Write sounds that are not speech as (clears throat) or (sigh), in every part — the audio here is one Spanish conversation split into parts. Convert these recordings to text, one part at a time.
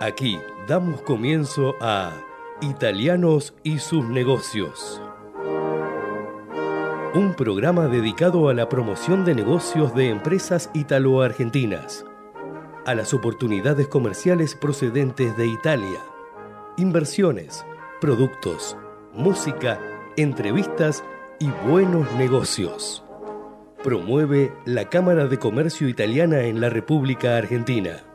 Aquí damos comienzo a Italianos y sus negocios. Un programa dedicado a la promoción de negocios de empresas italo-argentinas, a las oportunidades comerciales procedentes de Italia, inversiones, productos, música, entrevistas y buenos negocios. Promueve la Cámara de Comercio Italiana en la República Argentina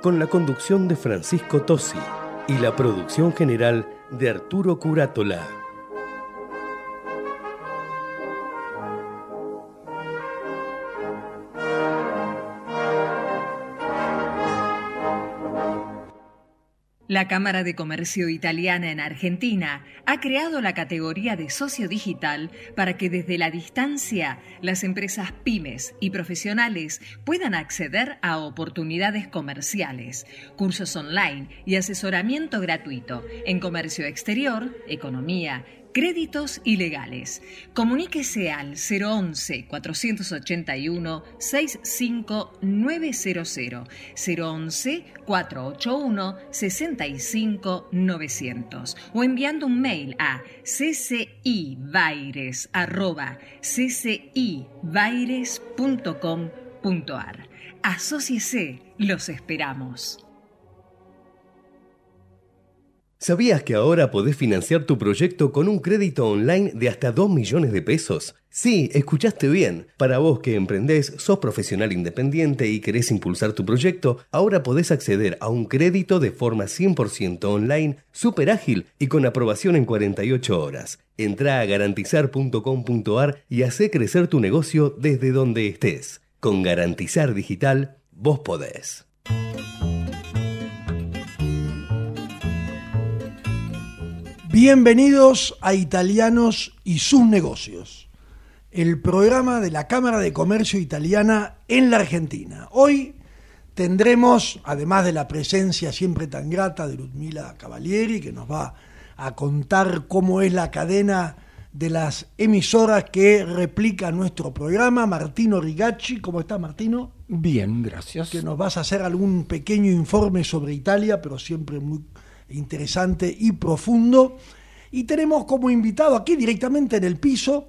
con la conducción de Francisco Tosi y la producción general de Arturo Curátola. La Cámara de Comercio Italiana en Argentina ha creado la categoría de socio digital para que desde la distancia las empresas pymes y profesionales puedan acceder a oportunidades comerciales, cursos online y asesoramiento gratuito en comercio exterior, economía, Créditos ilegales. Comuníquese al 011-481-65900, 011-481-65900 o enviando un mail a ccibaires.ccibaires.com.ar. Asociese, los esperamos. ¿Sabías que ahora podés financiar tu proyecto con un crédito online de hasta 2 millones de pesos? Sí, escuchaste bien. Para vos que emprendés, sos profesional independiente y querés impulsar tu proyecto, ahora podés acceder a un crédito de forma 100% online, súper ágil y con aprobación en 48 horas. Entrá a garantizar.com.ar y hacé crecer tu negocio desde donde estés. Con Garantizar Digital, vos podés. Bienvenidos a Italianos y sus negocios, el programa de la Cámara de Comercio Italiana en la Argentina. Hoy tendremos, además de la presencia siempre tan grata de Ludmila Cavalieri, que nos va a contar cómo es la cadena de las emisoras que replica nuestro programa, Martino Rigacci. ¿Cómo está Martino? Bien, gracias. Que nos vas a hacer algún pequeño informe sobre Italia, pero siempre muy interesante y profundo. Y tenemos como invitado aquí directamente en el piso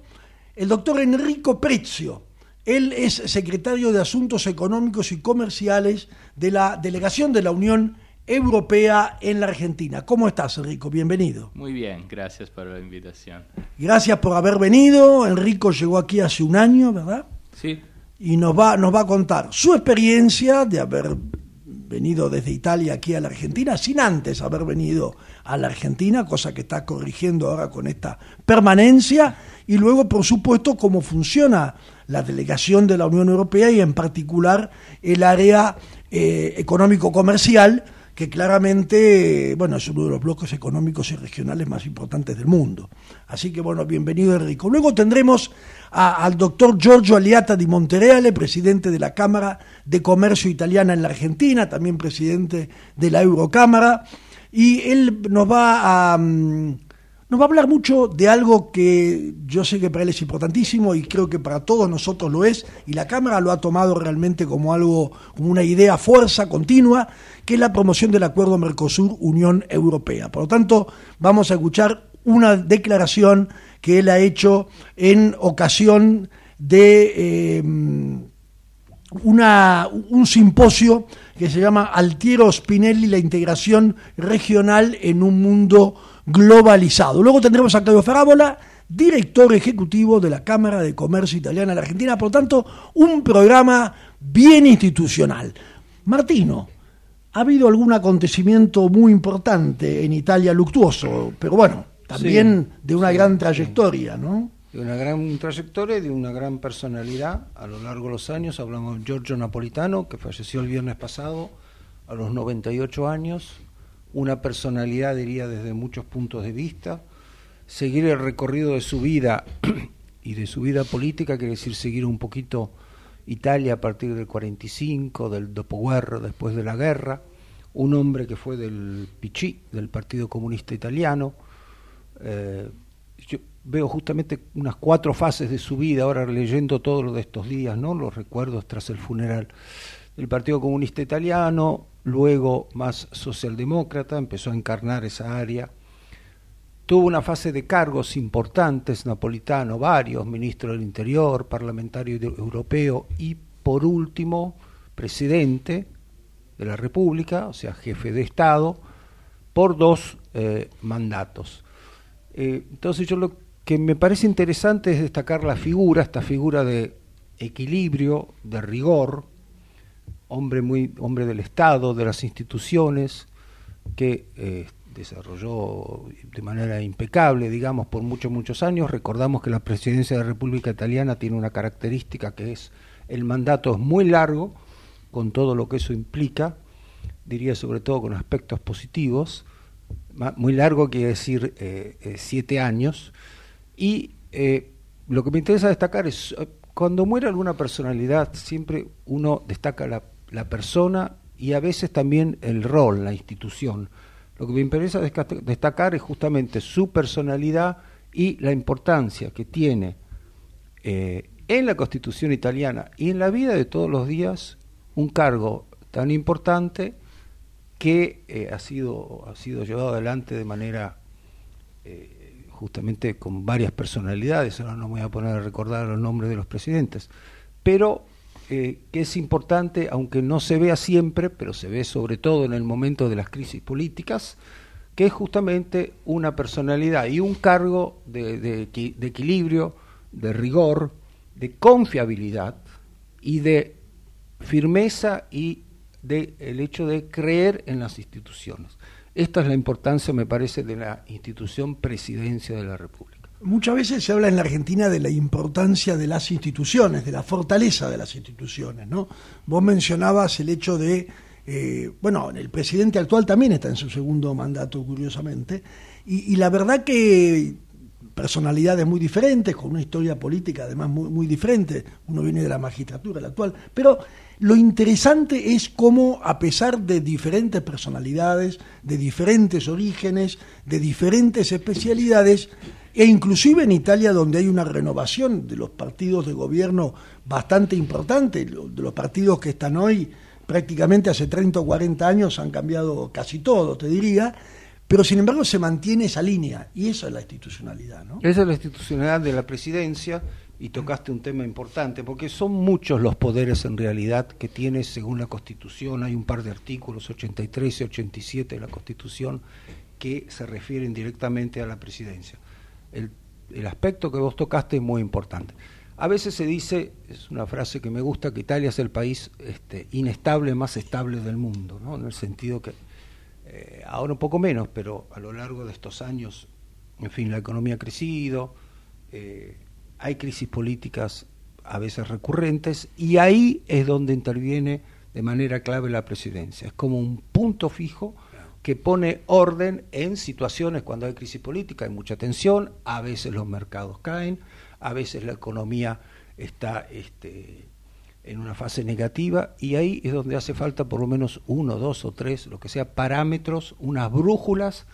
el doctor Enrico Prezio. Él es secretario de Asuntos Económicos y Comerciales de la Delegación de la Unión Europea en la Argentina. ¿Cómo estás, Enrico? Bienvenido. Muy bien, gracias por la invitación. Gracias por haber venido. Enrico llegó aquí hace un año, ¿verdad? Sí. Y nos va, nos va a contar su experiencia de haber venido desde Italia aquí a la Argentina sin antes haber venido a la Argentina, cosa que está corrigiendo ahora con esta permanencia, y luego, por supuesto, cómo funciona la delegación de la Unión Europea y en particular el área eh, económico-comercial, que claramente, bueno, es uno de los bloques económicos y regionales más importantes del mundo. Así que, bueno, bienvenido Enrico. Luego tendremos al doctor Giorgio Aliata di Montereale, presidente de la Cámara de Comercio Italiana en la Argentina, también presidente de la Eurocámara, y él nos va a... Mm, nos va a hablar mucho de algo que yo sé que para él es importantísimo y creo que para todos nosotros lo es, y la Cámara lo ha tomado realmente como algo, como una idea fuerza continua, que es la promoción del acuerdo Mercosur-Unión Europea. Por lo tanto, vamos a escuchar una declaración que él ha hecho en ocasión de eh, una, un simposio que se llama Altiero Spinelli, la integración regional en un mundo globalizado. Luego tendremos a Claudio Farábola, director ejecutivo de la Cámara de Comercio Italiana de la Argentina, por lo tanto, un programa bien institucional. Martino, ha habido algún acontecimiento muy importante en Italia luctuoso, pero bueno, también de una gran trayectoria, ¿no? De una gran trayectoria y de una gran personalidad a lo largo de los años. Hablamos de Giorgio Napolitano, que falleció el viernes pasado a los 98 años. Una personalidad, diría, desde muchos puntos de vista. Seguir el recorrido de su vida (clears throat) y de su vida política, quiere decir seguir un poquito Italia a partir del 45, del dopoguerra, después de la guerra. Un hombre que fue del PC, del Partido Comunista Italiano, eh, yo veo justamente unas cuatro fases de su vida, ahora leyendo todos lo de estos días, ¿no? los recuerdos tras el funeral del Partido Comunista Italiano, luego más socialdemócrata, empezó a encarnar esa área. Tuvo una fase de cargos importantes, napolitano, varios, ministro del Interior, parlamentario europeo y, por último, presidente de la República, o sea, jefe de Estado, por dos eh, mandatos. Eh, entonces yo lo que me parece interesante es destacar la figura, esta figura de equilibrio, de rigor, hombre muy hombre del Estado, de las instituciones, que eh, desarrolló de manera impecable, digamos, por muchos, muchos años. Recordamos que la presidencia de la República Italiana tiene una característica que es el mandato es muy largo, con todo lo que eso implica, diría sobre todo con aspectos positivos, muy largo quiere decir eh, eh, siete años, y lo que me interesa destacar es, cuando muere alguna personalidad, siempre uno destaca la, la persona y a veces también el rol, la institución. Lo que me interesa destacar es justamente su personalidad y la importancia que tiene en la Constitución italiana y en la vida de todos los días un cargo tan importante que eh, ha, sido, ha sido llevado adelante de manera eh, justamente con varias personalidades, ahora no me voy a poner a recordar los nombres de los presidentes, pero que es importante, aunque no se vea siempre, pero se ve sobre todo en el momento de las crisis políticas, que es justamente una personalidad y un cargo de, de equilibrio, de rigor, de confiabilidad y de firmeza y del el hecho de creer en las instituciones. Esta es la importancia, me parece, de la institución presidencia de la República. Muchas veces se habla en la Argentina de la importancia de las instituciones, de la fortaleza de las instituciones, ¿no? Vos mencionabas el hecho de, eh, bueno, el presidente actual también está en su segundo mandato, curiosamente, y, y la verdad que personalidades muy diferentes, con una historia política además muy, muy diferente, uno viene de la magistratura, la actual, pero lo interesante es cómo, a pesar de diferentes personalidades, de diferentes orígenes, de diferentes especialidades, e inclusive en Italia donde hay una renovación de los partidos de gobierno bastante importante, de los partidos que están hoy prácticamente hace 30 o 40 años han cambiado casi todo, te diría, pero sin embargo se mantiene esa línea y esa es la institucionalidad. ¿no? Esa es la institucionalidad de la presidencia y tocaste un tema importante, porque son muchos los poderes en realidad que tiene según la Constitución, hay un par de artículos, 83 y 87 de la Constitución, que se refieren directamente a la presidencia. El, aspecto que vos tocaste es muy importante. A veces se dice, es una frase que me gusta, que Italia es el país este, inestable más estable del mundo, ¿no? en el sentido que eh, ahora un poco menos, pero a lo largo de estos años, en fin, la economía ha crecido, eh, hay crisis políticas a veces recurrentes y ahí es donde interviene de manera clave la presidencia. Es como un punto fijo que pone orden en situaciones cuando hay crisis política, hay mucha tensión, a veces los mercados caen, a veces la economía está este, en una fase negativa y ahí es donde hace falta por lo menos uno, dos o tres, lo que sea, parámetros, unas brújulas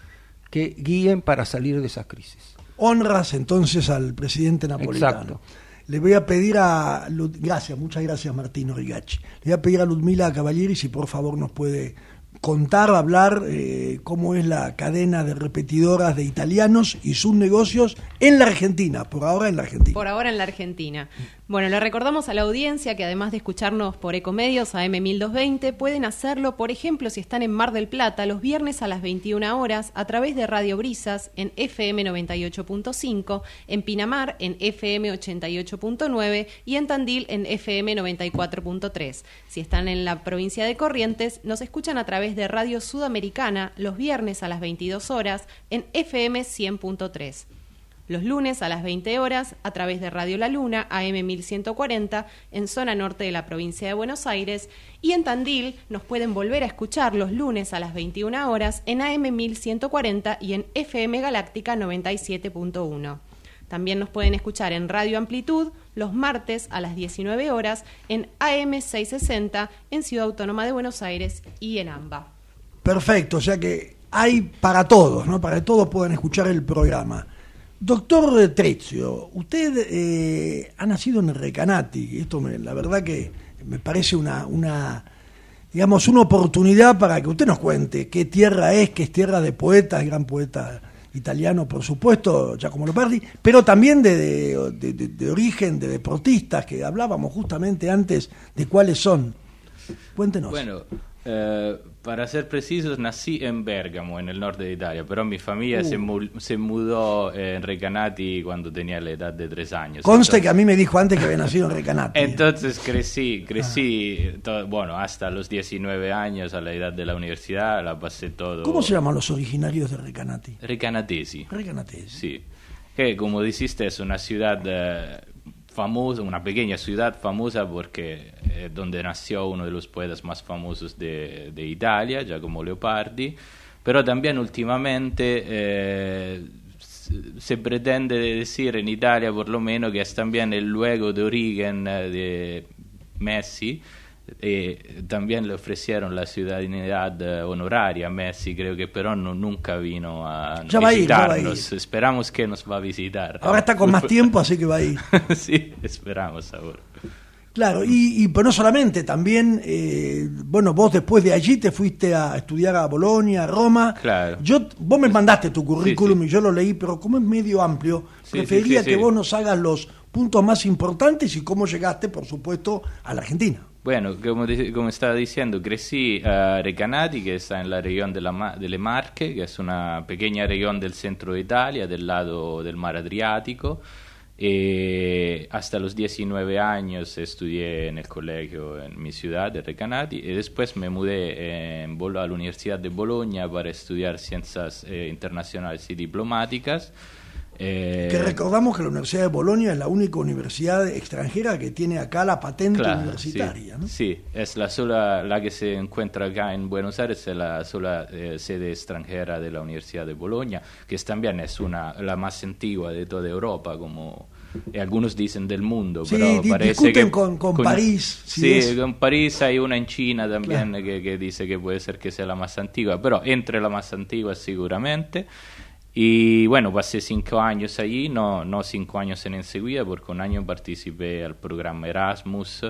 que guíen para salir de esas crisis honras entonces al presidente napolitano. Le voy a pedir a... Gracias, muchas gracias Martino Rigacci. Le voy a pedir a Ludmila Cavalieri si por favor nos puede contar, hablar eh, cómo es la cadena de repetidoras de italianos y sus negocios en la Argentina, por ahora en la Argentina. Por ahora en la Argentina. Bueno, le recordamos a la audiencia que además de escucharnos por Ecomedios a M1220, pueden hacerlo, por ejemplo, si están en Mar del Plata, los viernes a las 21 horas, a través de Radio Brisas en FM 98.5, en Pinamar en FM 88.9 y en Tandil en FM 94.3. Si están en la provincia de Corrientes, nos escuchan a través de Radio Sudamericana los viernes a las 22 horas en FM 100.3 los lunes a las 20 horas a través de Radio La Luna AM 1140 en zona norte de la provincia de Buenos Aires y en Tandil nos pueden volver a escuchar los lunes a las 21 horas en AM 1140 y en FM Galáctica 97.1. También nos pueden escuchar en Radio Amplitud los martes a las 19 horas en AM 660 en Ciudad Autónoma de Buenos Aires y en AMBA. Perfecto, o sea que hay para todos, ¿no? Para todos pueden escuchar el programa. Doctor Trezio, usted eh, ha nacido en Recanati, esto me, la verdad que me parece una, una digamos, una oportunidad para que usted nos cuente qué tierra es, que es tierra de poetas, gran poeta italiano, por supuesto, Giacomo Leopardi, pero también de, de, de, origen de deportistas, que hablábamos justamente antes de cuáles son. Cuéntenos. Bueno, eh, para ser precisos, nací en Bergamo, en el norte de Italia, pero mi familia se, Uh. se, mudó en Recanati cuando tenía la edad de tres años. Conste que a mí me dijo antes que había nacido en Recanati. Entonces crecí, crecí, todo, bueno, hasta los 19 años, a la edad de la universidad, la pasé todo. ¿Cómo se llaman los originarios de Recanati? Recanatesi. Recanatesi. Sí, que como dijiste es una ciudad eh, famosa, una pequeña ciudad famosa porque es donde nació uno de los poetas más famosos de, de Italia, Giacomo Leopardi, pero también últimamente eh, se pretende decir en Italia por lo menos que es también el luego de origen eh, de Messi, eh, también le ofrecieron la ciudadanía eh, honoraria a Messi, creo que pero no, nunca vino a ya visitarnos. Va a ir. Esperamos que nos va a visitar. Ahora está con más (laughs) tiempo, así que va a ir. (laughs) sí, esperamos ahora. Claro, y, y pero no solamente, también, eh, bueno, vos después de allí te fuiste a estudiar a Bolonia, a Roma. Claro. Yo, vos me mandaste tu currículum Sí, sí. y yo lo leí, pero como es medio amplio, Sí, preferiría que vos nos hagas los puntos más importantes y cómo llegaste, por supuesto, a la Argentina. Bueno, como, como estaba diciendo, crecí a Recanati, que está en la región de, la de Le Marche, que es una pequeña región del centro de Italia, del lado del mar Adriático. Eh, hasta los 19 años estudié en el colegio en mi ciudad, de Recanati, y después me mudé a la Universidad de Bolonia para estudiar ciencias eh, internacionales y diplomáticas. Eh, Que recordamos que la Universidad de Bolonia es la única universidad extranjera que tiene acá la patente Claro, universitaria. sí, ¿no? sí, es la sola, la que se encuentra acá en Buenos Aires, es la sola eh, sede extranjera de la Universidad de Bolonia, que es, también es una, la más antigua de toda Europa, como y algunos dicen del mundo, Sí, pero parece discuten que con- con París, si sí, es- con París hay una en China también Claro. que, que dice que puede ser que sea la más antigua, pero entre la más antigua seguramente. Y bueno, pasé cinco años allí, no, no cinco años en enseguida, porque un año participé al programa Erasmus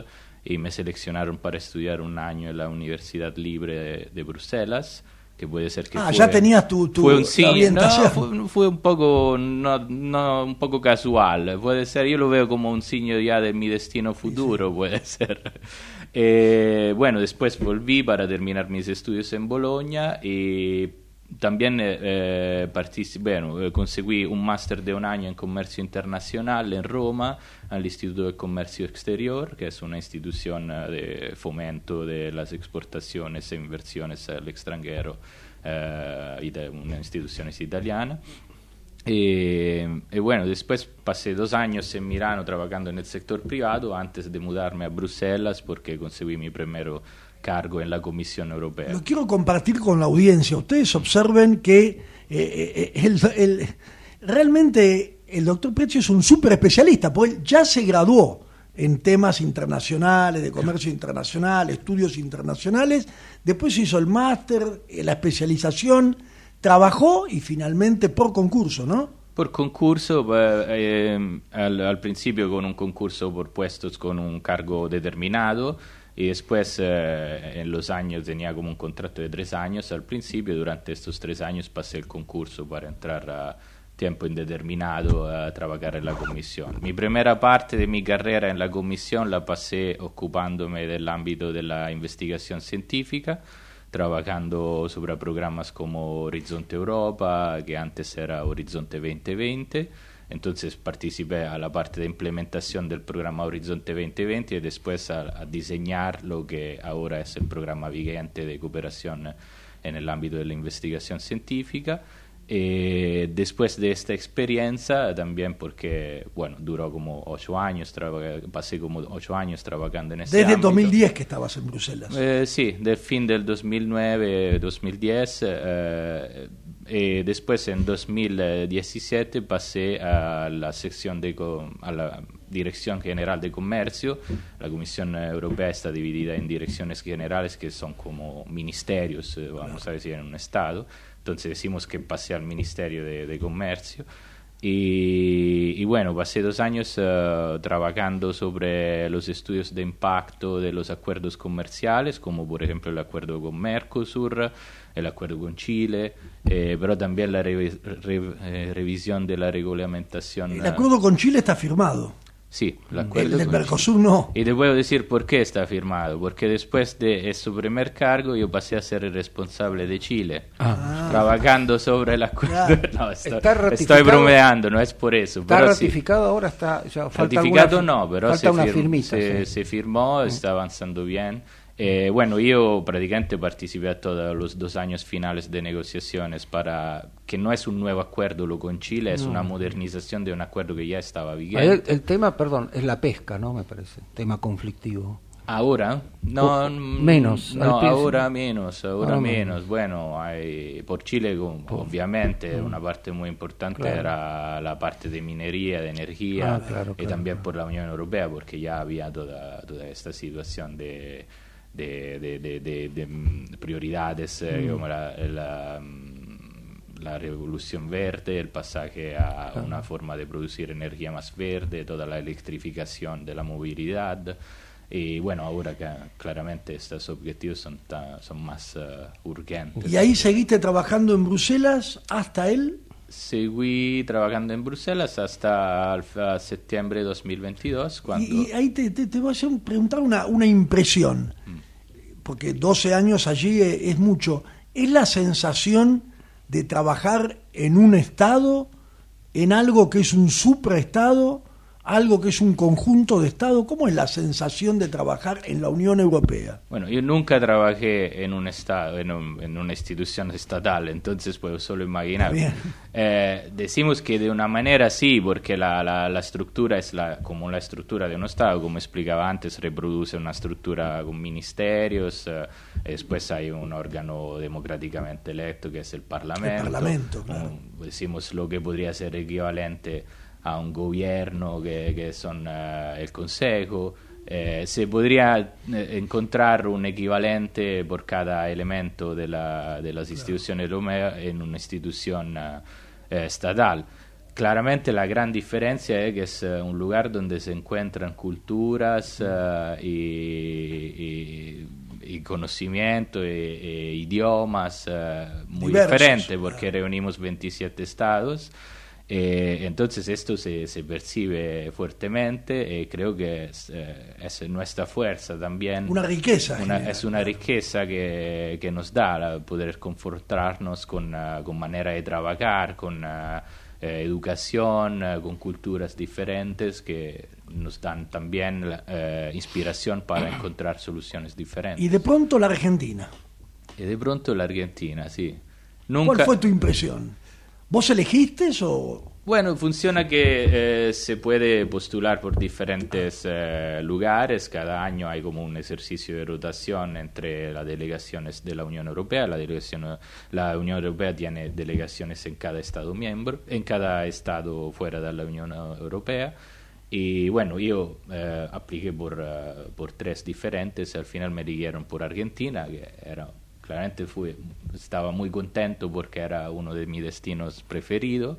y me seleccionaron para estudiar un año en la Universidad Libre de, de Bruselas, que puede ser que Ah, fue, ya tenías tu- tu fue un sí, orientación. no, fue, fue un poco no, no, un poco casual, puede ser, yo lo veo como un signo ya de mi destino futuro, puede ser. Eh, bueno, después volví para terminar mis estudios en Bolonia y también eh, eh, bueno, eh, conseguí un máster de un año en comercio internacional en Roma, al Instituto de Comercio Exterior, que es una institución de fomento de las exportaciones e inversiones al extranjero, eh, una institución italiana. Y, y bueno, después pasé dos años en Milano trabajando en el sector privado antes de mudarme a Bruselas porque conseguí mi primer cargo en la Comisión Europea. Lo quiero compartir con la audiencia. Ustedes observen que eh, eh, el- el- realmente el doctor Prezio es un súper especialista, porque ya se graduó en temas internacionales, de comercio internacional, estudios internacionales, después hizo el máster, eh, la especialización, trabajó y finalmente por concurso, ¿no? Por concurso, eh, eh, al, al principio con un concurso por puestos con un cargo determinado y después eh, en los años tenía como un contrato de tres años al principio, durante estos tres años pasé el concurso para entrar a tiempo indeterminado a trabajar en la comisión. Mi primera parte de mi carrera en la comisión la pasé ocupándome del ámbito de la investigación científica, trabajando sobre programas como Horizonte Europa, que antes era Horizonte 2020. Entonces participé a la parte de implementación del programa Horizonte 2020 y después a, a diseñar lo que ahora es el programa vigente de cooperación en el ámbito de la investigación científica. Eh, después de esta experiencia, también porque, bueno, duró como ocho años, pasé como ocho años trabajando en este Desde ámbito. 2010 que estabas en Bruselas. Eh, sí, del fin del 2009-2010. eh, y después en 2017 pasé a la sección de a la Dirección General de Comercio. La Comisión Europea está dividida en direcciones generales que son como ministerios, eh, vamos a decir, en un estado. Entonces decimos que pasé al Ministerio de, de Comercio. Y, bueno, pasé dos años eh, trabajando sobre los estudios de impacto de los acuerdos comerciales, como por ejemplo el acuerdo con Mercosur, el acuerdo con Chile, eh, pero también la eh, revisión de la regulamentación. El acuerdo con Chile está firmado. Sí, el del Mercosur no. Y te puedo decir por qué está firmado. Porque después de su primer cargo yo pasé a ser el responsable de Chile. Ah. Trabajando sobre el acuerdo. (laughs) No, estoy, bromeando, no es por eso. ¿Está ratificado ahora? está Ratificado no, pero se, se, firmó, está avanzando bien. Eh, bueno, yo prácticamente participé a todos los dos años finales de negociaciones para que no es un nuevo acuerdo lo con Chile, es una modernización de un acuerdo que ya estaba vigente. El, tema, perdón, es la pesca, ¿no? Me parece, tema conflictivo. Ahora, no, menos, no, ahora menos, ahora, menos. Bueno, hay, por Chile obviamente una parte muy importante era la parte de minería, de energía ah, y también por la Unión Europea porque ya había toda, toda esta situación de de, mm, prioridades eh, mm. como la, mm, la, revolución verde, el pasaje a una forma de producir energía más verde, toda la electrificación de la movilidad. Y bueno, ahora que claramente estos objetivos son, son más eh, urgentes. ¿Y ahí seguiste trabajando en Bruselas hasta él? Seguí trabajando en Bruselas hasta septiembre de 2022. Cuando... Y, ahí te, te, voy a preguntar una, una impresión porque 12 años allí es mucho, es la sensación de trabajar en un Estado, en algo que es un supraestado, algo que es un conjunto de Estado? ¿Cómo es la sensación de trabajar en la Unión Europea? Bueno, yo nunca trabajé en un Estado, en, una institución estatal, entonces puedo solo imaginar. Eh, decimos que de una manera sí, porque la, la, estructura es la, como la estructura de un Estado, como explicaba antes, reproduce una estructura con ministerios, eh, después hay un órgano democráticamente electo que es el Parlamento. El Parlamento, claro. decimos lo que podría ser equivalente a un gobierno que, que son uh, el Consejo. Eh, se podría eh, encontrar un equivalente por cada elemento de, la, de las instituciones europeas en una institución uh, estatal. Claramente la gran diferencia es que es un lugar donde se encuentran culturas y, y, y, conocimiento e, idiomas muy diferentes porque reunimos 27 estados. Eh, entonces esto se, se, percibe fuertemente y creo que es, eh, es, nuestra fuerza también. Una riqueza. es una riqueza que, que nos da poder confortarnos con, uh, con, manera de trabajar, con uh, educación, uh, con culturas diferentes que nos dan también inspiración para (clears throat) encontrar soluciones diferentes. Y de pronto la Argentina. Y de pronto la Argentina, sí. Nunca... ¿Cuál fue tu impresión? ¿Vos elegiste o...? Bueno, funciona que eh, se puede postular por diferentes eh, lugares. Cada año hay como un ejercicio de rotación entre las delegaciones de la Unión Europea. La, delegación, la Unión Europea tiene delegaciones en cada Estado miembro, en cada Estado fuera de la Unión Europea. Y bueno, yo eh, apliqué por, por tres diferentes. Al final me dijeron por Argentina, que era claramente fui, estaba muy contento porque era uno de mis destinos preferidos.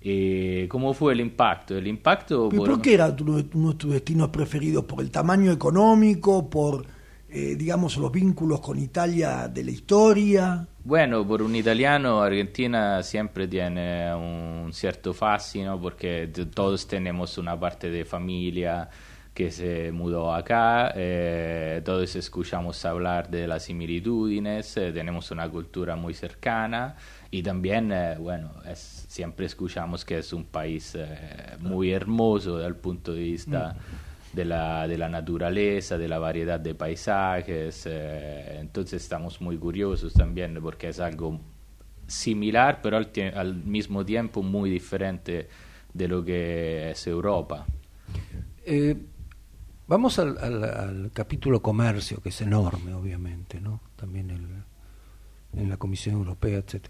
¿Y ¿Cómo fue el impacto? El impacto por... qué era uno de tus destinos preferidos? ¿Por el tamaño económico? ¿Por, eh, digamos, los vínculos con Italia de la historia? Bueno, por un italiano Argentina siempre tiene un cierto fascino porque todos tenemos una parte de familia que se mudó acá, eh, todos escuchamos hablar de las similitudes, eh, tenemos una cultura muy cercana y también, eh, bueno, es, siempre escuchamos que es un país muy hermoso desde el punto de vista mm. de, la, de la naturaleza, de la variedad de paisajes, entonces estamos muy curiosos también porque es algo similar, pero al, al mismo tiempo muy diferente de lo que es Europa. Vamos al, capítulo comercio, que es enorme, obviamente, ¿no? También en la Comisión Europea, etc.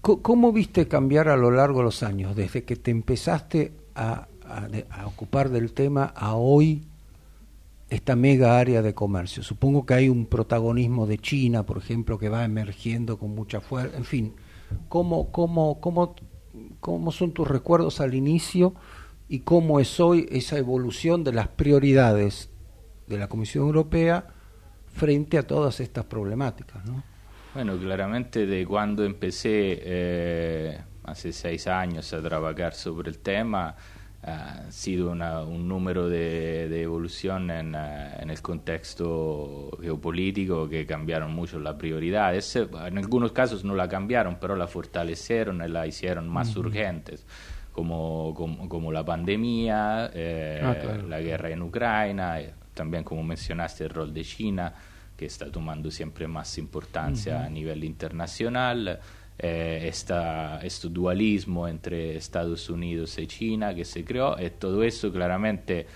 ¿Cómo, viste cambiar a lo largo de los años, desde que te empezaste a, ocupar del tema a hoy, esta mega área de comercio? Supongo que hay un protagonismo de China, por ejemplo, que va emergiendo con mucha fuerza. En fin, ¿cómo, cómo, cómo cómo son tus recuerdos al inicio y cómo es hoy esa evolución de las prioridades de la Comisión Europea frente a todas estas problemáticas. ¿no? Bueno, claramente de cuando empecé eh, hace seis años a trabajar sobre el tema, ha sido un número de, evolución en, eh, en, el contexto geopolítico que cambiaron mucho las prioridades. En algunos casos no la cambiaron, pero la fortalecieron y la hicieron más urgentes. Como, como, la pandemia, eh, ah, la guerra en Ucrania, también como mencionaste el rol de China, que está tomando siempre más importancia a nivel internacional eh, este dualismo entre Estados Unidos y China que se creó, y todo eso claramente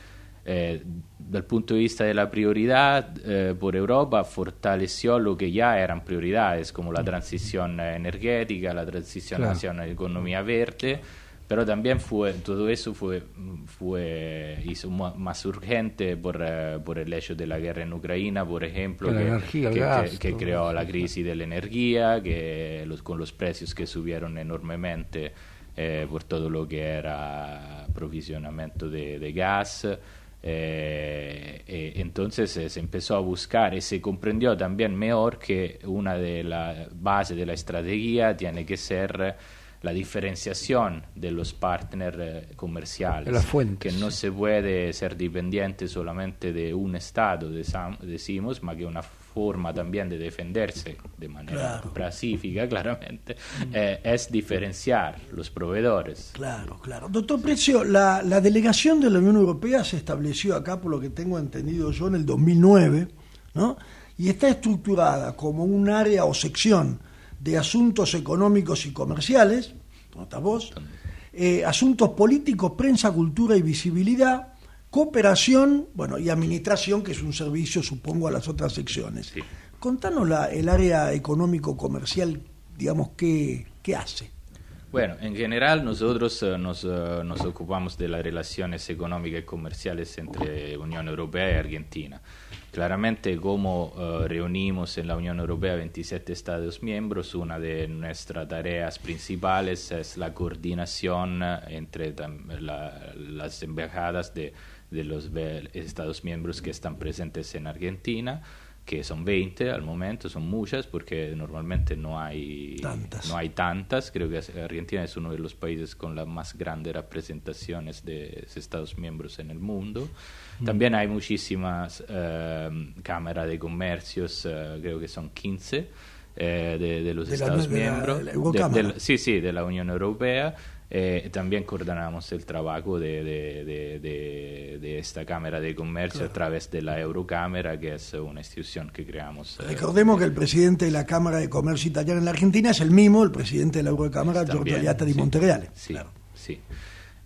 eh, dal punto de vista de la prioridad eh, por Europa fortaleció lo que ya eran prioridades como la transición energética, la transición claro. hacia una economía verde pero también fue, todo eso fue, fue hizo más urgente por, eh, por el hecho de la guerra en Ucrania, por ejemplo, que, que, creó la crisis de la energía, que los, con los precios que subieron enormemente eh, por todo lo que era aprovisionamiento de, de gas. Eh, entonces se empezó a buscar y se comprendió también mejor que una de las bases de la estrategia tiene que ser la diferenciación de los partners eh, comerciales, que no se puede ser dependiente solamente de un Estado, decimos, ma que una forma también de defenderse de manera pacífica, (laughs) claramente, eh, es diferenciar los proveedores. Claro, claro. Doctor Precio, la, la delegación de la Unión Europea se estableció acá, por lo que tengo entendido yo, en el 2009, ¿no? y está estructurada como un área o sección de asuntos económicos y comerciales, nota vos, eh, asuntos políticos, prensa, cultura y visibilidad, cooperación, bueno, y administración, que es un servicio, supongo, a las otras secciones. Contanos la, el área económico-comercial, digamos, ¿qué, ¿qué hace? Bueno, en general nosotros eh, nos, eh, nos, ocupamos de las relaciones económicas y comerciales entre Unión Europea y Argentina. Claramente, como uh, reunimos en la Unión Europea 27 Estados miembros, una de nuestras tareas principales es la coordinación eh, entre la, las embajadas de los Estados miembros que están presentes en Argentina que son 20 al momento, son muchas porque normalmente no hay tantas. No hay tantas. Creo que Argentina es uno de los países con las más grandes representaciones de Estados miembros en el mundo. Mm. También hay muchísimas eh, cámaras de comercios, eh, creo que son 15 eh, de, de, los Estados miembros. sí, sí, de la Unión Europea. Eh, también coordinamos el trabajo de, de, de, de, esta Cámara de Comercio a través de la Eurocámara, que es una institución que creamos. Eh, Recordemos que el presidente de la Cámara de Comercio italiana en la Argentina es el mismo, el presidente de la Eurocámara, Giorgio Aliata di. Sí, sí.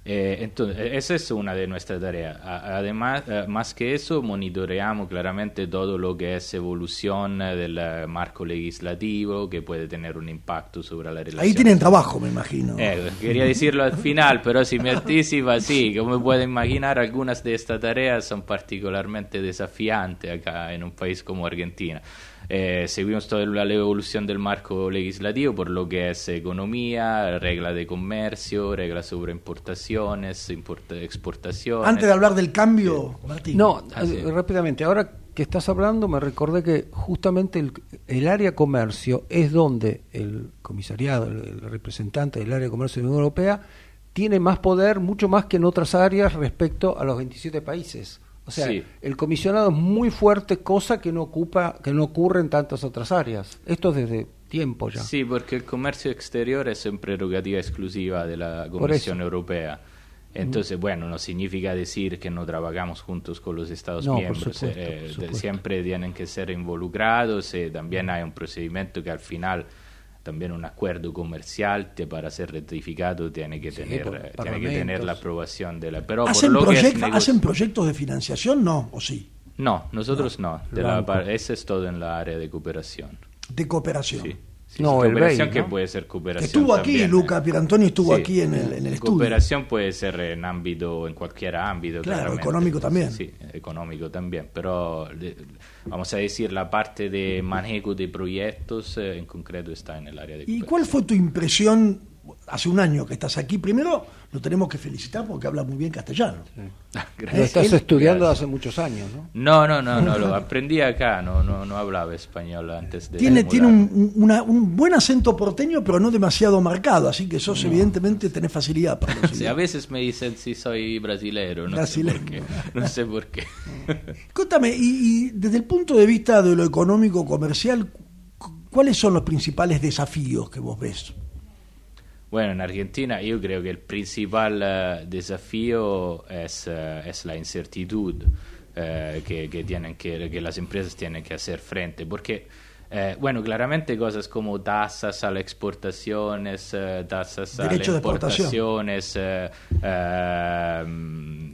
Eh, entonces, e-, esa es una de nuestras tareas. Además, eh, más que eso, monitoreamos claramente todo lo que es evolución eh, del marco legislativo que puede tener un impacto sobre la relación. Ahí tienen trabajo, me imagino. quería decirlo al final, pero si me anticipa, sí, como puede imaginar, algunas de estas tareas son particularmente desafiantes acá en un país como Argentina. Eh, seguimos toda la evolución del marco legislativo por lo que es economía, regla de comercio, reglas sobre importaciones, exportaciones. Antes de hablar del cambio, Martín. No, eh, rápidamente, ahora que estás hablando me recordé que justamente el, el, área comercio es donde el comisariado, el, representante del área de comercio de la Unión Europea, tiene más poder, mucho más que en otras áreas respecto a los 27 países. O sea, el comisionado es muy fuerte, cosa que no ocupa, que no ocurre en tantas otras áreas. Esto desde tiempo ya. Sí, porque el comercio exterior es en prerrogativa exclusiva de la Comisión Europea. Entonces, bueno, no significa decir que no trabajamos juntos con los Estados miembros. Eh, siempre tienen que ser involucrados y también hay un procedimiento que al final también un acuerdo comercial te, para ser ratificado tiene que tener, tiene que tener la aprobación de la... Pero ¿Hacen, ¿Hacen proyectos de financiación? No, ¿o sí? No, nosotros no. De la, ese es todo en la área de cooperación. De cooperación. Sí no, el cooperación que puede ser cooperación. Estuvo aquí, Luca Pierantoni estuvo aquí en el, en el estudio. Cooperación puede ser en ámbito, en cualquier ámbito. Claro, económico también. Sí, económico también. Pero vamos a decir, la parte de manejo de proyectos eh, en concreto está en el área de ¿Y cuál fue tu impresión hace un año que estás aquí. Primero lo tenemos que felicitar porque habla muy bien castellano. Ah, (laughs) Lo estás él- estudiando Gracias. hace muchos años, ¿no? No, no, no, no, lo (laughs) aprendí acá, no, no, no hablaba español antes de Tiene, tiene un, una- un buen acento porteño, pero no demasiado marcado, así que sos evidentemente tenés facilidad para (laughs) los Sí, a veces me dicen si soy brasilero, no Brasilero. sé por qué. No sé por qué. Contame, y, y desde el punto de vista de lo económico comercial, cu- ¿cuáles son los principales desafíos que vos ves? Bueno, en Argentina yo creo que el principal eh, desafío es, eh, es la incertidumbre eh, que, que tienen que, que las empresas tienen que hacer frente, porque, bueno, claramente cosas como tasas a las exportaciones, tasas a las importaciones,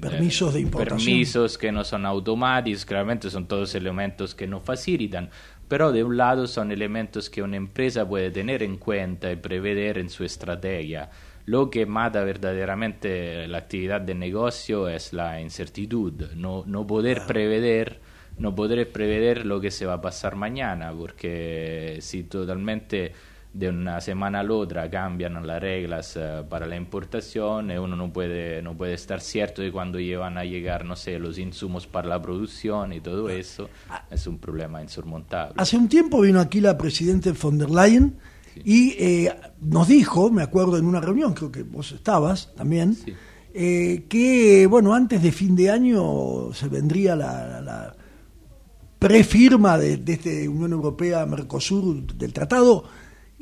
Permisos de importación. permisos que no son automáticos, claramente son todos elementos que no facilitan, pero de un lado son elementos que una empresa puede tener en cuenta y prever en su estrategia. Lo que mata verdaderamente la actividad de negocio es la incertidumbre, no, no poder prever no poder prever lo que se va a pasar mañana, porque si totalmente de una semana a la otra cambian las reglas eh, para la importación y uno no puede, no puede estar cierto de cuándo van a llegar, no sé, los insumos para la producción y todo eso, es un problema insurmontable. Hace un tiempo vino aquí la presidenta von der Leyen y eh, nos dijo, me acuerdo en una reunión, creo que vos estabas también, Sí. eh, que bueno, antes de fin de año se vendría la, la- la prefirma de, de este Unión Europea-Mercosur del tratado.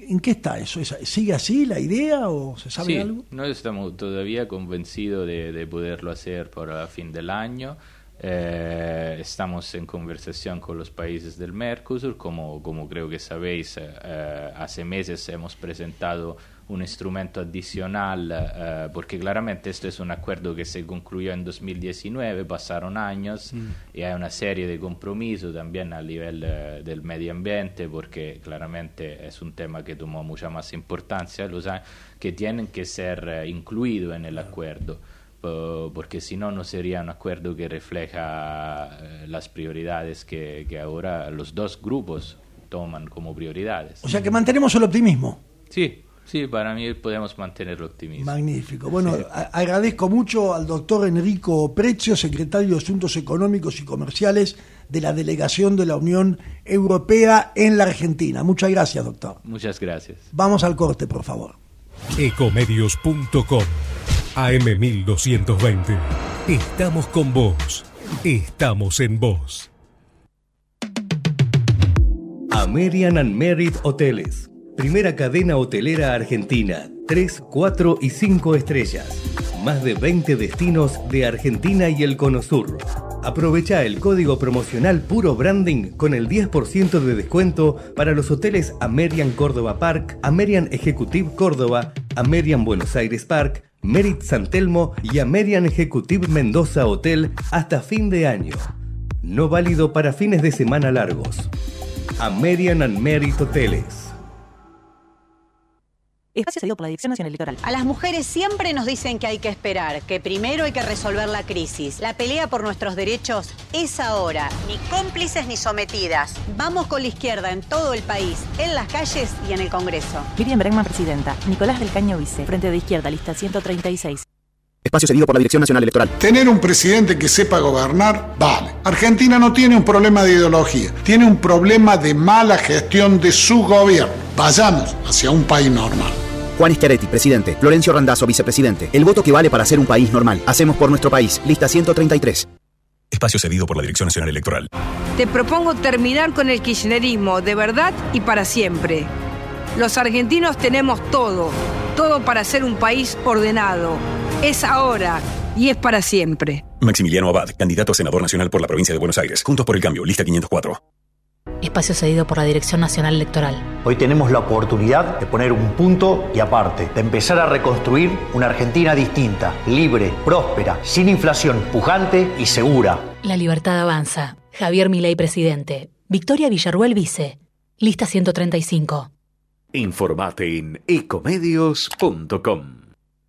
¿En qué está eso? ¿Es- ¿Sigue así la idea o se sabe Sí, algo? no estamos todavía convencidos de, de poderlo hacer para fin del año. Eh, estamos en conversación con los países del Mercosur, como, como creo que sabéis, eh, eh, hace meses hemos presentado un instrumento adicional, eh, porque claramente esto es un acuerdo que se concluyó en 2019, pasaron años y hay una serie de compromisos también a nivel eh, del medio ambiente, porque claramente es un tema que tomó mucha más importancia, los que tienen que ser eh, incluidos en el acuerdo po- porque si no no sería un acuerdo que refleja eh, las prioridades que, que ahora los dos grupos toman como prioridades. O sea que mantenemos el optimismo. Sí, sí, para mí podemos mantener el optimismo. Magnífico. Bueno, agradezco mucho al doctor Enrico Prezio, secretario de Asuntos Económicos y Comerciales de la Delegación de la Unión Europea en la Argentina. Muchas gracias, doctor. Muchas gracias. Vamos al corte, por favor. Ecomedios.com AM1220. Estamos con vos. Estamos en vos. American and Merit Hoteles. Primera cadena hotelera argentina. 3, 4 y 5 estrellas. Más de 20 destinos de Argentina y el Cono Sur. Aprovecha el código promocional Puro Branding con el 10% de descuento para los hoteles American Córdoba Park, American Executive Córdoba, American Buenos Aires Park, Merit San Telmo y American Executive Mendoza Hotel hasta fin de año. No válido para fines de semana largos. American and Merit Hoteles. Espacio cedido por la Dirección Nacional Electoral. A las mujeres siempre nos dicen que hay que esperar, que primero hay que resolver la crisis. La pelea por nuestros derechos es ahora. Ni cómplices ni sometidas. Vamos con la izquierda en todo el país, en las calles y en el Congreso. Miriam Bregman, presidenta. Nicolás del Caño, vice. Frente de Izquierda, lista 136. Espacio cedido por la Dirección Nacional Electoral. Tener un presidente que sepa gobernar, vale. Argentina no tiene un problema de ideología, tiene un problema de mala gestión de su gobierno. Vayamos hacia un país normal. Juan Schiaretti, presidente. Florencio Randazzo, vicepresidente. El voto que vale para ser un país normal. Hacemos por nuestro país. Lista 133. Espacio cedido por la Dirección Nacional Electoral. Te propongo terminar con el kirchnerismo de verdad y para siempre. Los argentinos tenemos todo, todo para ser un país ordenado. Es ahora y es para siempre. Maximiliano Abad, candidato a senador nacional por la provincia de Buenos Aires. Juntos por el cambio, lista 504. Espacio cedido por la Dirección Nacional Electoral. Hoy tenemos la oportunidad de poner un punto y aparte, de empezar a reconstruir una Argentina distinta, libre, próspera, sin inflación, pujante y segura. La libertad avanza. Javier Milei, presidente. Victoria Villarruel, vice. Lista 135. Informate en ecomedios.com.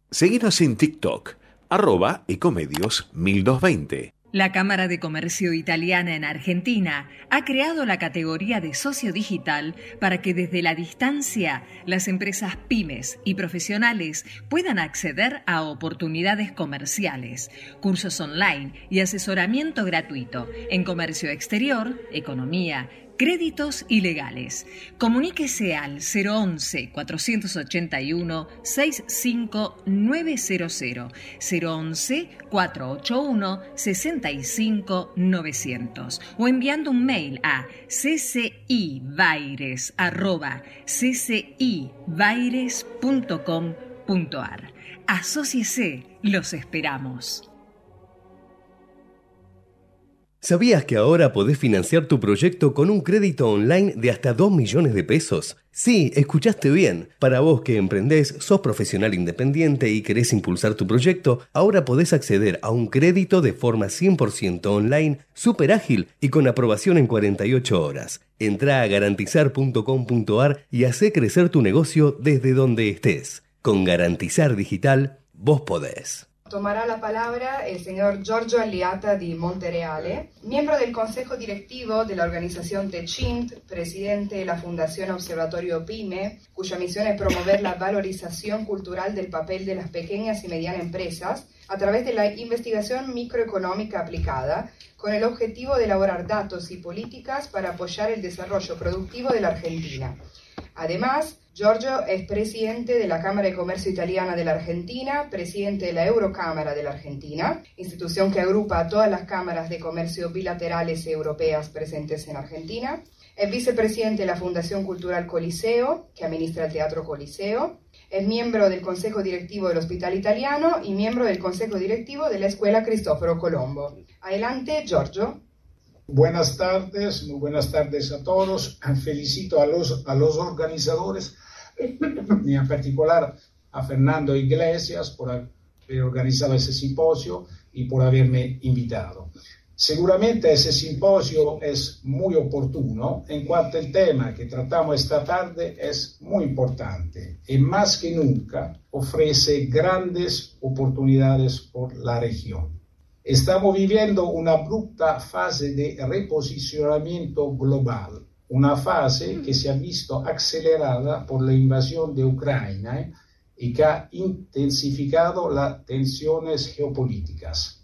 Seguinos en TikTok, arroba ecomedios 1220. La Cámara de Comercio Italiana en Argentina ha creado la categoría de socio digital para que desde la distancia las empresas pymes y profesionales puedan acceder a oportunidades comerciales, cursos online y asesoramiento gratuito en comercio exterior, economía, Créditos ilegales. Comuníquese al 011-481-65900, 011-481-65900 o enviando un mail a ccibaires.ccibaires.com.ar. Asociese, los esperamos. ¿Sabías que ahora podés financiar tu proyecto con un crédito online de hasta 2 millones de pesos? Sí, escuchaste bien. Para vos que emprendés, sos profesional independiente y querés impulsar tu proyecto, ahora podés acceder a un crédito de forma 100% online, súper ágil y con aprobación en 48 horas. Entrá a garantizar.com.ar y hacé crecer tu negocio desde donde estés. Con Garantizar Digital, vos podés. Tomará la palabra el señor Giorgio Aliata di Montereale, miembro del Consejo Directivo de la organización TECHINT, presidente de la Fundación Observatorio PYME, cuya misión es promover la valorización cultural del papel de las pequeñas y medianas empresas a través de la investigación microeconómica aplicada, con el objetivo de elaborar datos y políticas para apoyar el desarrollo productivo de la Argentina. Además, Giorgio es presidente de la Cámara de Comercio Italiana de la Argentina, presidente de la Eurocámara de la Argentina, institución que agrupa a todas las cámaras de comercio bilaterales europeas presentes en Argentina. Es vicepresidente de la Fundación Cultural Coliseo, que administra el Teatro Coliseo. Es miembro del Consejo Directivo del Hospital Italiano y miembro del Consejo Directivo de la Escuela Cristoforo Colombo. Adelante, Giorgio. Buenas tardes, muy buenas tardes a todos. Felicito a los, a los organizadores (laughs) y en particular a Fernando Iglesias por haber organizado ese simposio y por haberme invitado. Seguramente ese simposio es muy oportuno en cuanto el tema que tratamos esta tarde es muy importante y más que nunca ofrece grandes oportunidades por la región. Estamos viviendo una abrupta fase de reposicionamiento global una fase que se ha visto acelerada por la invasión de Ucrania ¿eh? y que ha intensificado las tensiones geopolíticas.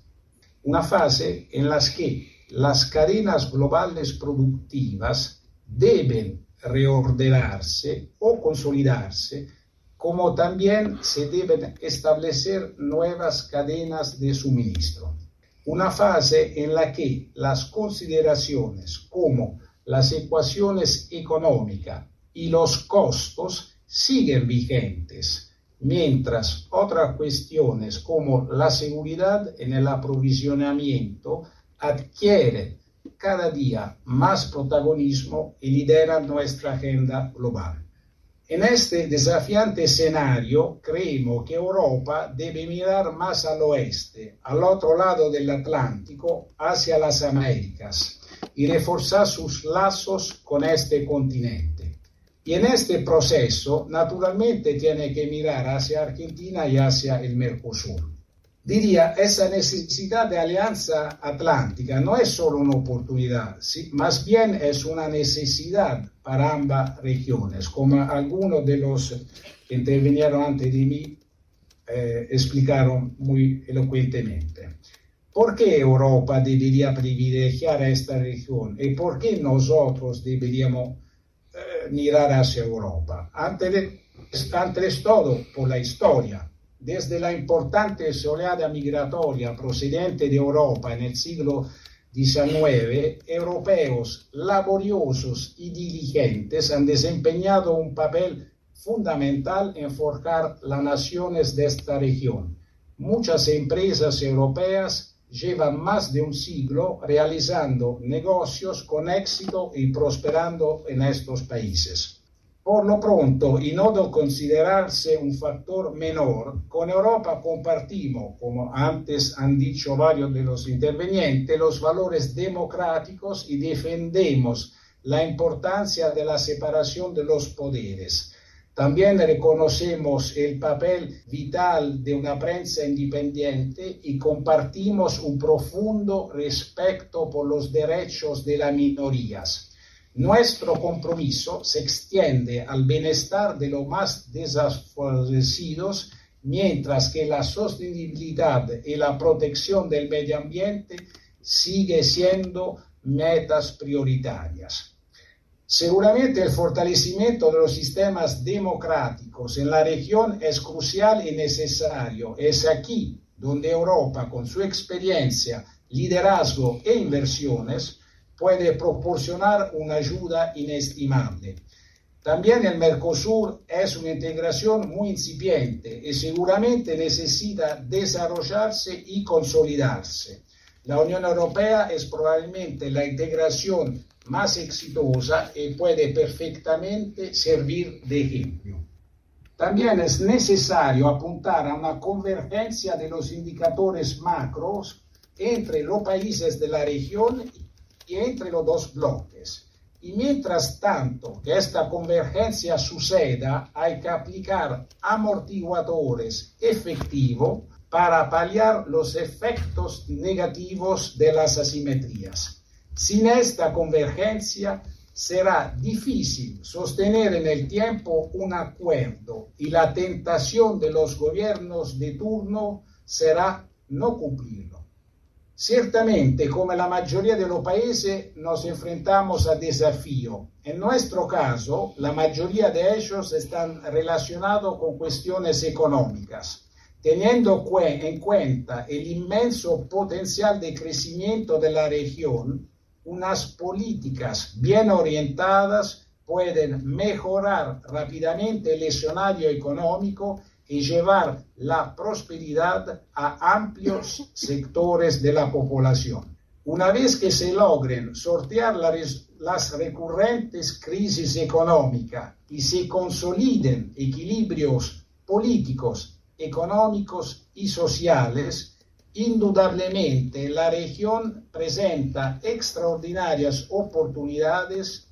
Una fase en la que las cadenas globales productivas deben reordenarse o consolidarse, como también se deben establecer nuevas cadenas de suministro. Una fase en la que las consideraciones como las ecuaciones económicas y los costos siguen vigentes, mientras otras cuestiones como la seguridad en el aprovisionamiento adquieren cada día más protagonismo y lideran nuestra agenda global. En este desafiante escenario, creemos que Europa debe mirar más al oeste, al otro lado del Atlántico, hacia las Américas y reforzar sus lazos con este continente. Y en este proceso, naturalmente, tiene que mirar hacia Argentina y hacia el Mercosur. Diría, esa necesidad de alianza atlántica no es solo una oportunidad, más bien es una necesidad para ambas regiones, como algunos de los que intervinieron antes de mí eh, explicaron muy elocuentemente. ¿Por qué Europa debería privilegiar esta región? ¿Y por qué nosotros deberíamos eh, mirar hacia Europa? Antes antes todo, por la historia. Desde la importante oleada migratoria procedente de Europa en el siglo XIX, europeos laboriosos y diligentes han desempeñado un papel fundamental en forjar las naciones de esta región. Muchas empresas europeas lleva más de un siglo realizando negocios con éxito y prosperando en estos países. Por lo pronto, y no de considerarse un factor menor, con Europa compartimos, como antes han dicho varios de los intervenientes, los valores democráticos y defendemos la importancia de la separación de los poderes, También reconocemos el papel vital de una prensa independiente y compartimos un profundo respeto por los derechos de las minorías. Nuestro compromiso se extiende al bienestar de los más desfavorecidos, mientras que la sostenibilidad y la protección del medio ambiente sigue siendo metas prioritarias. Seguramente el fortalecimiento de los sistemas democráticos en la región es crucial y necesario. Es aquí donde Europa, con su experiencia, liderazgo e inversiones, puede proporcionar una ayuda inestimable. También el Mercosur es una integración muy incipiente y seguramente necesita desarrollarse y consolidarse. La Unión Europea es probablemente la integración más exitosa y puede perfectamente servir de ejemplo. También es necesario apuntar a una convergencia de los indicadores macros entre los países de la región y entre los dos bloques. Y mientras tanto que esta convergencia suceda, hay que aplicar amortiguadores efectivos para paliar los efectos negativos de las asimetrías. Sin esta convergencia será difícil sostener en el tiempo un acuerdo y la tentación de los gobiernos de turno será no cumplirlo. Ciertamente, como la mayoría de los países, nos enfrentamos a desafíos. En nuestro caso, la mayoría de ellos están relacionados con cuestiones económicas. Teniendo en cuenta el inmenso potencial de crecimiento de la región, unas políticas bien orientadas pueden mejorar rápidamente el escenario económico y llevar la prosperidad a amplios (laughs) sectores de la población. Una vez que se logren sortear las recurrentes crisis económicas y se consoliden equilibrios políticos, económicos y sociales, Indudablemente la región presenta extraordinarias oportunidades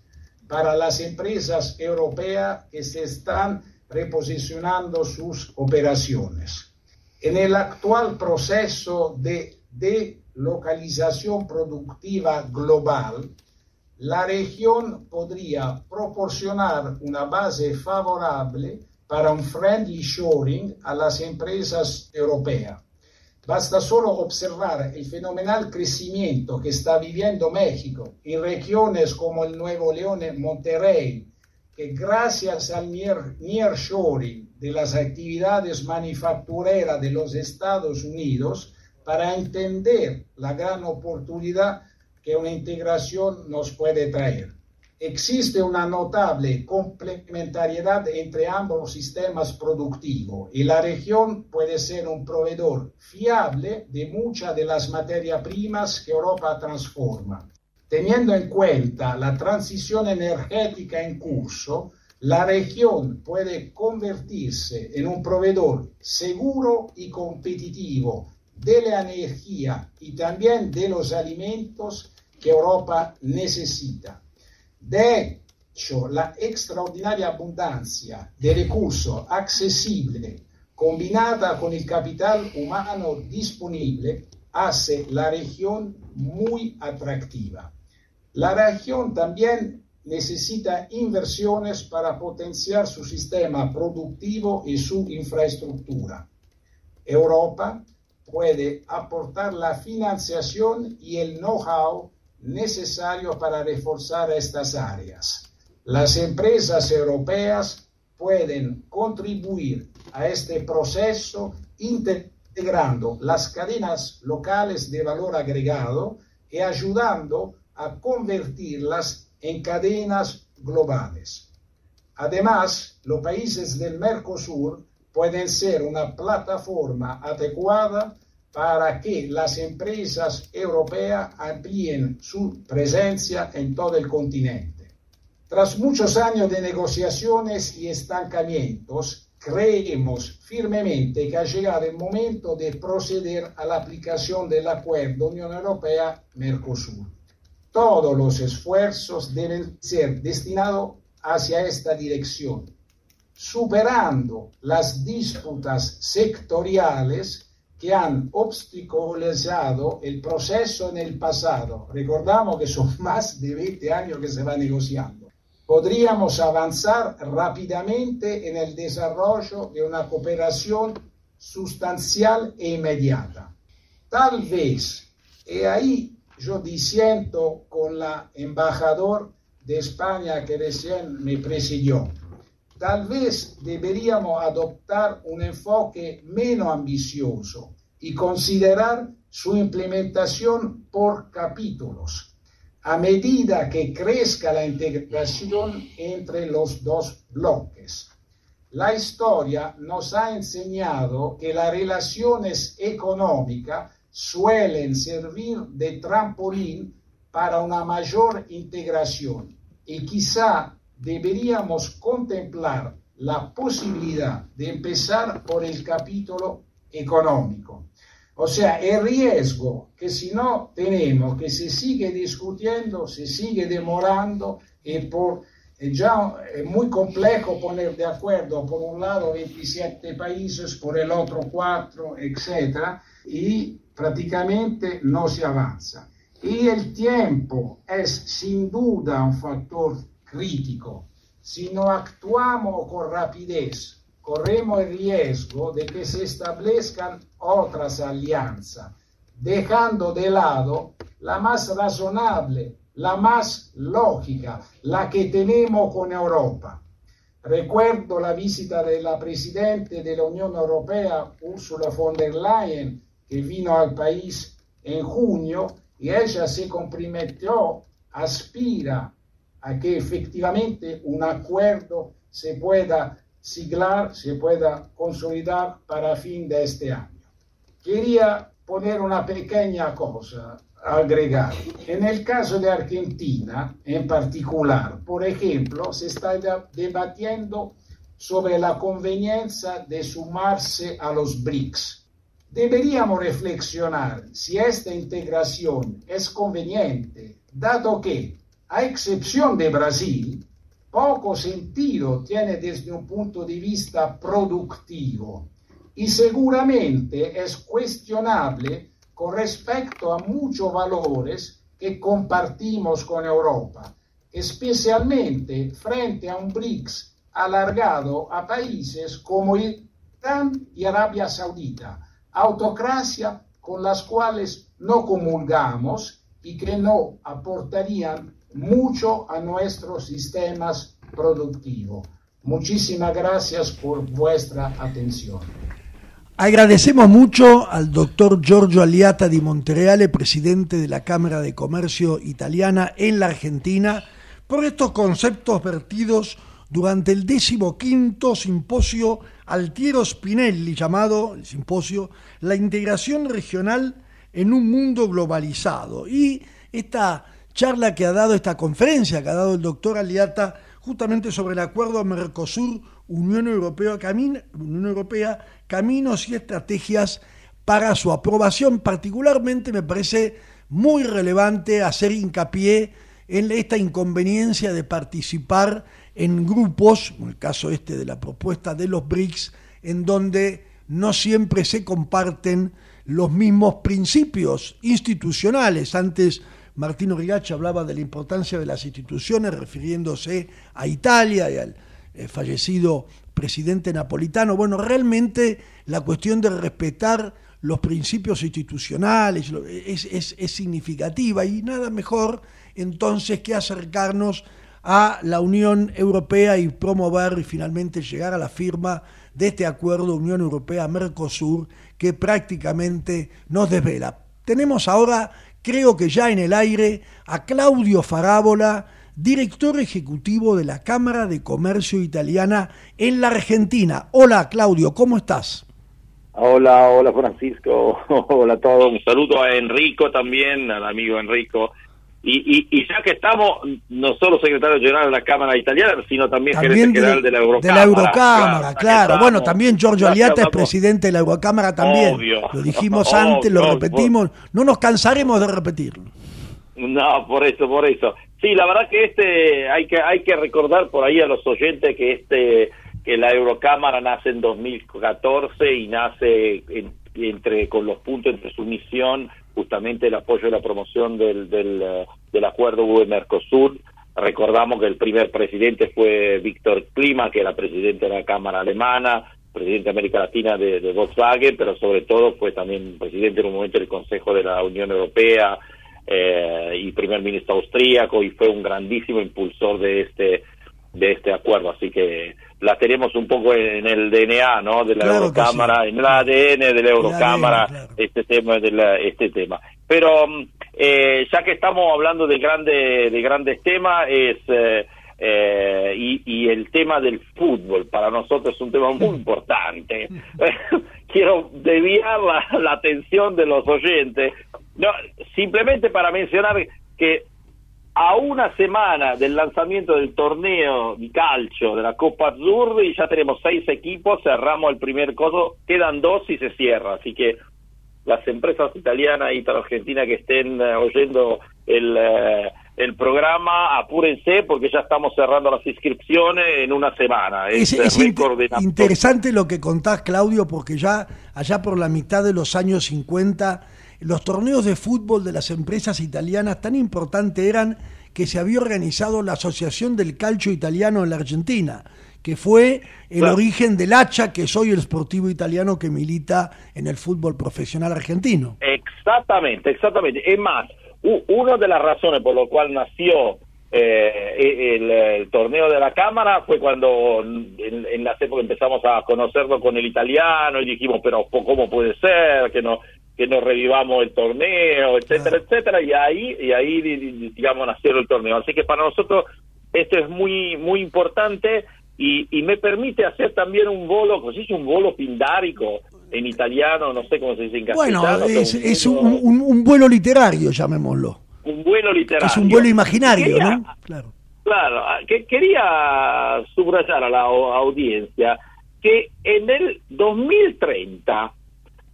para las empresas europeas que se están reposicionando sus operaciones. En el actual proceso de delocalización productiva global, la región podría proporcionar una base favorable para un friendly shoring a las empresas europeas. Basta solo observar el fenomenal crecimiento que está viviendo México en regiones como el Nuevo León Monterrey, que gracias al nearshoring de las actividades manufactureras de los Estados Unidos, para entender la gran oportunidad que una integración nos puede traer. Existe una notable complementariedad entre ambos sistemas productivos y la región puede ser un proveedor fiable de muchas de las materias primas que Europa transforma. Teniendo en cuenta la transición energética en curso, la región puede convertirse en un proveedor seguro y competitivo de la energía y también de los alimentos que Europa necesita. De hecho, la extraordinaria abundancia de recursos accesibles combinada con el capital humano disponible hace la región muy atractiva. La región también necesita inversiones para potenciar su sistema productivo y su infraestructura. Europa puede aportar la financiación y el know-how necesario para reforzar estas áreas. Las empresas europeas pueden contribuir a este proceso integrando las cadenas locales de valor agregado y ayudando a convertirlas en cadenas globales. Además, los países del Mercosur pueden ser una plataforma adecuada para que las empresas europeas amplíen su presencia en todo el continente. Tras muchos años de negociaciones y estancamientos, creemos firmemente que ha llegado el momento de proceder a la aplicación del acuerdo Unión Europea-Mercosur. Todos los esfuerzos deben ser destinados hacia esta dirección. superando las disputas sectoriales que han obstaculizado el proceso en el pasado. Recordamos que son (laughs) más de 20 años que se va negociando. Podríamos avanzar rápidamente en el desarrollo de una cooperación sustancial e inmediata. Tal vez, y ahí yo disiento con la embajador de España que recién me presidió, tal vez deberíamos adoptar un enfoque menos ambicioso y considerar su implementación por capítulos, a medida que crezca la integración entre los dos bloques. La historia nos ha enseñado que las relaciones económicas suelen servir de trampolín para una mayor integración y quizá deberíamos contemplar la posibilidad de empezar por el capítulo económico. O sea, el riesgo que si no tenemos, que se sigue discutiendo, se sigue demorando y por es muy complejo poner de acuerdo por un lado 27 países, por el otro 4, etc. Y prácticamente no se avanza. Y el tiempo es sin duda un factor crítico. Si no actuamos con rapidez, corremos el riesgo de que se establezcan otras alianzas, dejando de lado la más razonable, la más lógica, la que tenemos con Europa. Recuerdo la visita de la Presidente de la Unión Europea, Ursula von der Leyen, que vino al país en junio y ella se comprometió, aspira a que efectivamente un acuerdo se pueda siglar, se pueda consolidar para fin de este año. Quería poner una pequeña cosa, agregar. En el caso de Argentina, en particular, por ejemplo, se está debatiendo sobre la conveniencia de sumarse a los BRICS. Deberíamos reflexionar si esta integración es conveniente, dado que a excepción de Brasil, poco sentido tiene desde un punto de vista productivo y seguramente es cuestionable con respecto a muchos valores que compartimos con Europa, especialmente frente a un BRICS alargado a países como Irán y Arabia Saudita, autocracia con las cuales no comulgamos y que no aportarían mucho a nuestros sistemas productivos. Muchísimas gracias por vuestra atención. Agradecemos mucho al doctor Giorgio Aliata di Montereale, presidente de la Cámara de Comercio Italiana en la Argentina, por estos conceptos vertidos durante el decimoquinto simposio Altiero Spinelli, llamado el simposio La integración regional en un mundo globalizado. Y esta charla que ha dado, esta conferencia que ha dado el doctor Aliata, justamente sobre el acuerdo Mercosur-Unión Europea, Unión Europea, caminos y estrategias para su aprobación. Particularmente me parece muy relevante hacer hincapié en esta inconveniencia de participar en grupos, en el caso este de la propuesta de los BRICS, en donde no siempre se comparten los mismos principios institucionales. Antes Martino Rigachi hablaba de la importancia de las instituciones refiriéndose a Italia y al eh, fallecido presidente napolitano. Bueno, realmente la cuestión de respetar los principios institucionales es, es significativa y nada mejor entonces que acercarnos a la Unión Europea y promover y finalmente llegar a la firma de este acuerdo Unión Europea-Mercosur que prácticamente nos desvela. Tenemos ahora, creo que ya en el aire, a Claudio Farábola, director ejecutivo de la Cámara de Comercio Italiana en la Argentina. Hola Claudio, ¿cómo estás? Hola, hola Francisco, (laughs) hola a todos. Un saludo a Enrico también, al amigo Enrico y, y, ya que estamos, no solo secretario general de la Cámara Italiana, sino también, gerente general de la Eurocámara. De la Eurocámara, claro. bueno, también Giorgio Aliata es presidente de la Eurocámara también. Lo dijimos antes, lo repetimos. No nos cansaremos de repetirlo. No, por eso, por eso. Sí, la verdad que este hay que hay que recordar por ahí a los oyentes que este que la Eurocámara nace en 2014 y nace en- entre con los puntos entre su misión justamente el apoyo y la promoción del, del, eh, acuerdo UE-Mercosur. Recordamos que el primer presidente fue Víctor Klima, que era presidente de la Cámara Alemana, presidente de América Latina de, de Volkswagen, pero sobre todo fue también presidente en un momento del Consejo de la Unión Europea eh, y primer ministro austríaco y fue un grandísimo impulsor de este de este acuerdo, así que la tenemos un poco en el DNA, ¿no? De la Claro Eurocámara, en el ADN de la Eurocámara, este tema, de la- este tema. Pero mm, eh, ya que estamos hablando de grande, de grandes temas, es eh, eh, y, y el tema del fútbol para nosotros es un tema muy (laughs) importante. (laughs) Quiero desviar la, la atención de los oyentes, no, simplemente para mencionar que a una semana del lanzamiento del torneo de calcio de la Copa Azzurri ya tenemos seis equipos, cerramos el primer coso, quedan dos y se cierra, así que las empresas italianas y argentinas que estén eh, oyendo el, eh, el programa, apúrense porque ya estamos cerrando las inscripciones en una semana. Es, Es, es interesante lo que contás, Claudio, porque ya allá por la mitad de los años 50, los torneos de fútbol de las empresas italianas tan importantes eran que se había organizado la Asociación del Calcio Italiano en la Argentina, que fue el Claro. origen del hacha que soy el sportivo italiano que milita en el fútbol profesional argentino. Exactamente, exactamente. Es más, una de las razones por lo cual nació eh, el, el torneo de la Cámara fue cuando en, en las épocas empezamos a conocerlo con el italiano y dijimos, pero ¿cómo puede ser que no que no revivamos el torneo, etcétera, etcétera? Y ahí, y ahí di- di- digamos, nació el torneo. Así que para nosotros esto es muy, muy importante y, y me permite hacer también un bolo, ¿cómo se dice? Un bolo pindárico en italiano, no sé cómo se dice en Bueno, castellano. pero es, un es vuelo- un, un- un vuelo literario, llamémoslo. un vuelo literario. Es un vuelo imaginario, Quería- ¿no? Claro. Claro, ah, que quería subrayar a la au- audiencia que en el 2030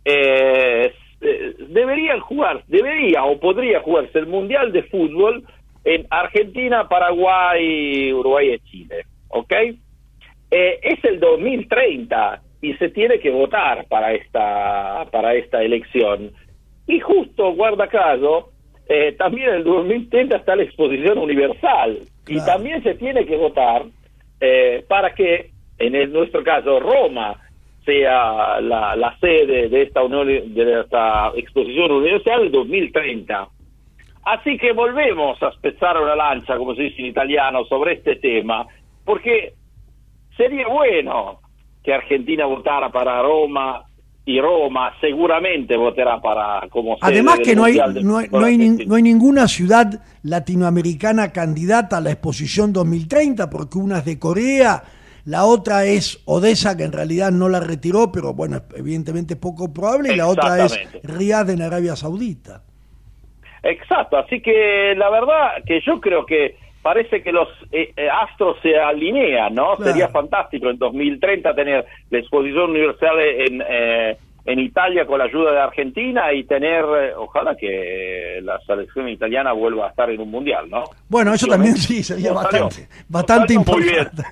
eh, eh, deberían jugar, debería o podría jugarse el Mundial de Fútbol en Argentina, Paraguay, Uruguay y Chile, ¿ok? Eh, es el 2030 y se tiene que votar para esta para esta elección. Y justo, guarda caso, eh, también en el 2030 está la exposición universal y también se tiene que votar eh, para que, en el- nuestro caso, Roma sea la, la sede de esta, unión, de esta exposición universal en 2030. Así que volvemos a spezzare una lancia, como se dice en italiano, sobre este tema, porque sería bueno que Argentina votara para Roma y Roma seguramente votará para como Además del que no hay, no, hay, no hay nin- no hay ninguna ciudad latinoamericana candidata a la exposición 2030, porque una es de Corea, la otra es Odessa, que en realidad no la retiró, pero bueno, evidentemente es poco probable, y la otra es. Riyadh en Arabia Saudita. Exacto, así que la verdad que yo creo que parece que los eh, eh, astros se alinean, ¿no? Claro. Sería fantástico en 2030 tener la exposición universal en, eh, en Italia con la ayuda de Argentina y tener, eh, ojalá que la selección italiana vuelva a estar en un mundial, ¿no? Bueno, eso también sí sería nos salió. bastante, bastante muy importante.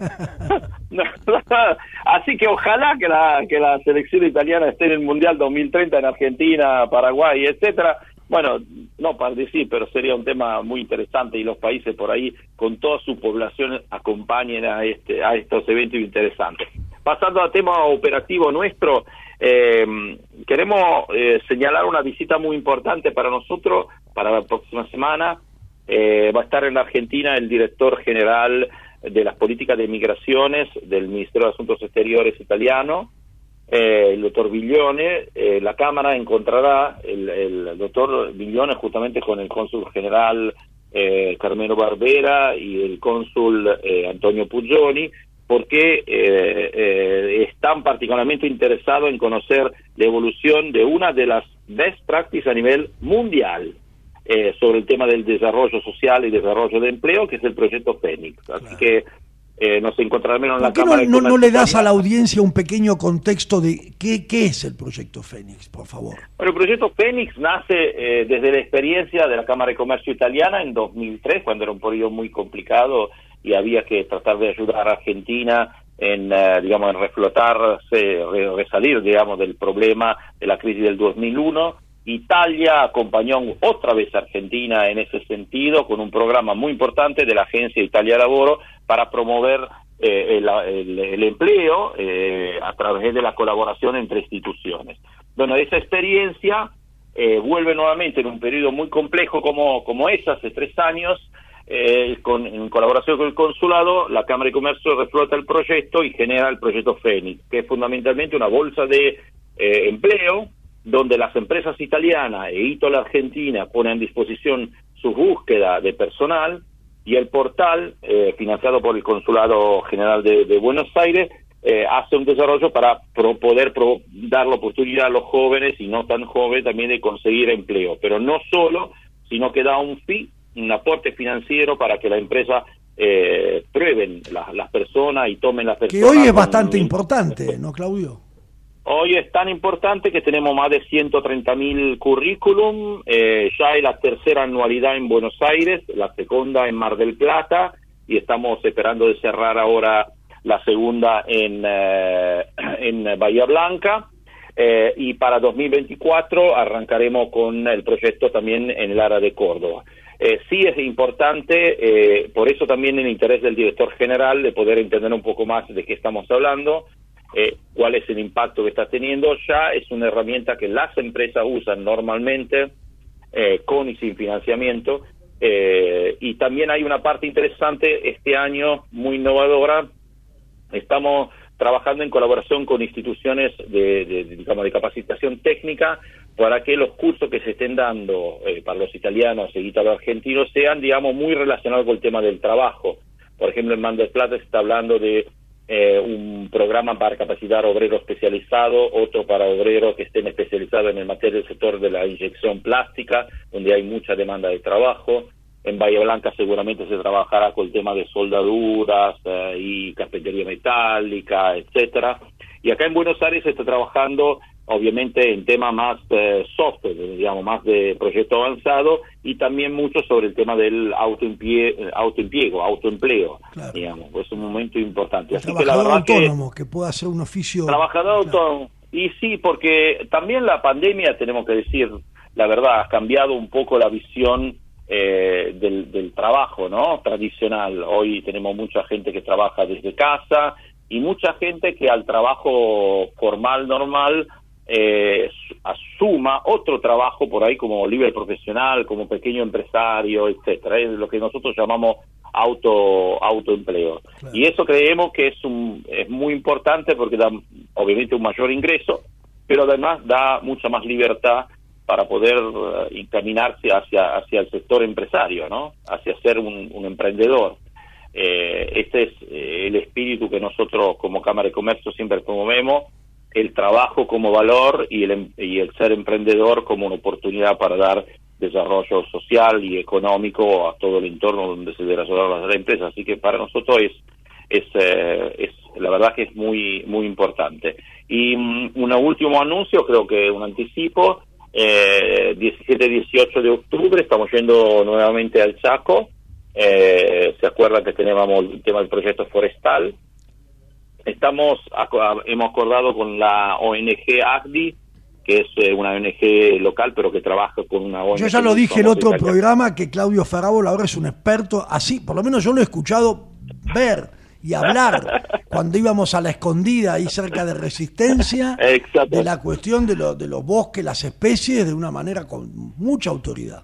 (laughs) Así que ojalá que la, que la selección italiana esté en el Mundial 2030 en Argentina, Paraguay, etcétera. Bueno, no para decir, pero sería un tema muy interesante y los países por ahí con toda su población acompañen a este a estos eventos interesantes. Pasando al tema operativo nuestro, eh, queremos eh, señalar una visita muy importante para nosotros para la próxima semana. Eh, va a estar en la Argentina el director general de las políticas de migraciones del Ministerio de Asuntos Exteriores italiano, eh, el doctor Viglione. Eh, la Cámara encontrará el, el doctor Viglione justamente con el cónsul general eh, Carmelo Barbera y el cónsul eh, Antonio Puggioni, porque eh, eh, están particularmente interesados en conocer la evolución de una de las best practices a nivel mundial eh, sobre el tema del desarrollo social y desarrollo de empleo, que es el proyecto Fénix. Así que eh, nos encontraremos en la ¿Por qué Cámara no- le das a la audiencia un pequeño contexto de qué, qué es el proyecto Fénix, por favor? Bueno, el proyecto Fénix nace eh, desde la experiencia de la Cámara de Comercio italiana en 2003, cuando era un periodo muy complicado y había que tratar de ayudar a Argentina en, eh, digamos, en reflotarse, re- resalir, digamos, del problema de la crisis del 2001. Italia acompañó otra vez a Argentina en ese sentido con un programa muy importante de la Agencia Italia Laboro para promover eh, el, el- el empleo eh, a través de la colaboración entre instituciones. Bueno, esa experiencia eh, vuelve nuevamente en un periodo muy complejo como, como ese, hace tres años, eh, con, en colaboración con el consulado, la Cámara de Comercio reflota el proyecto y genera el proyecto Fénix, que es fundamentalmente una bolsa de eh, empleo donde las empresas italianas e Ito la Argentina ponen a disposición su búsqueda de personal y el portal, eh, financiado por el Consulado General de, Buenos Aires, eh, hace un desarrollo para pro- poder pro- dar la oportunidad a los jóvenes y no tan jóvenes también de conseguir empleo. Pero no solo, sino que da un fee, un aporte financiero para que la empresa eh, prueben las las personas y tomen las Que personas. hoy es bastante importante, ¿no, Claudio? Hoy es tan importante que tenemos más de 130 mil currículum, eh, ya es la tercera anualidad en Buenos Aires, la segunda en Mar del Plata y estamos esperando de cerrar ahora la segunda en, eh, en Bahía Blanca. Eh, y para 2024 arrancaremos con el proyecto también en el área de Córdoba. Eh, sí es importante, eh, por eso también el interés del director general de poder entender un poco más de qué estamos hablando, eh, cuál es el impacto que está teniendo. Ya es una herramienta que las empresas usan normalmente, eh, con y sin financiamiento. eh, y también hay una parte interesante este año, muy innovadora. Estamos trabajando en colaboración con instituciones de, de- de, digamos, de capacitación técnica para que los cursos que se estén dando eh, para los italianos y los argentinos sean, digamos, muy relacionados con el tema del trabajo. Por ejemplo, en Mar del Plata se está hablando de eh, un programa para capacitar obreros especializados, otro para obreros que estén especializados en el materia del sector de la inyección plástica, donde hay mucha demanda de trabajo. En Bahía Blanca seguramente se trabajará con el tema de soldaduras eh, y carpintería metálica, etcétera. Y acá en Buenos Aires se está trabajando obviamente en temas más eh, software, digamos, más de proyecto avanzado y también mucho sobre el tema del eh, autoempiego, autoempleo, digamos, es un momento importante. Así que la Trabajador verdad autónomo que pueda hacer un oficio. Trabajador autónomo. Y sí, porque también la pandemia, tenemos que decir la verdad, ha cambiado un poco la visión eh, del, del trabajo, ¿no? Tradicional. Hoy tenemos mucha gente que trabaja desde casa y mucha gente que al trabajo formal, normal, eh, asuma otro trabajo por ahí como libre profesional, como pequeño empresario, etcétera. Es lo que nosotros llamamos auto autoempleo. Y eso creemos que es un es muy importante porque da obviamente un mayor ingreso, pero además da mucha más libertad para poder eh, encaminarse hacia hacia el sector empresario, ¿no? Hacia ser un, un emprendedor. Eh, este es eh, el espíritu que nosotros como Cámara de Comercio siempre promovemos, el trabajo como valor y el, em- y el ser emprendedor como una oportunidad para dar desarrollo social y económico a todo el entorno donde se desarrollan las empresas. Así que para nosotros es, es, eh, es la verdad que es muy, muy importante. Y mm, un último anuncio, creo que un anticipo, eh, 17-18 de octubre estamos yendo nuevamente al Chaco. Eh, se acuerdan que teníamos el tema del proyecto forestal. Estamos aco- hemos acordado con la ONG ACDI, que es eh, una ONG local, pero que trabaja con una ONG. Yo ya lo dije famosa otro programa que Claudio Farabola ahora es un experto, así, por lo menos yo lo he escuchado ver y hablar (laughs) cuando íbamos a la escondida ahí cerca de Resistencia, de la cuestión de, lo- de los bosques, las especies, de una manera con mucha autoridad.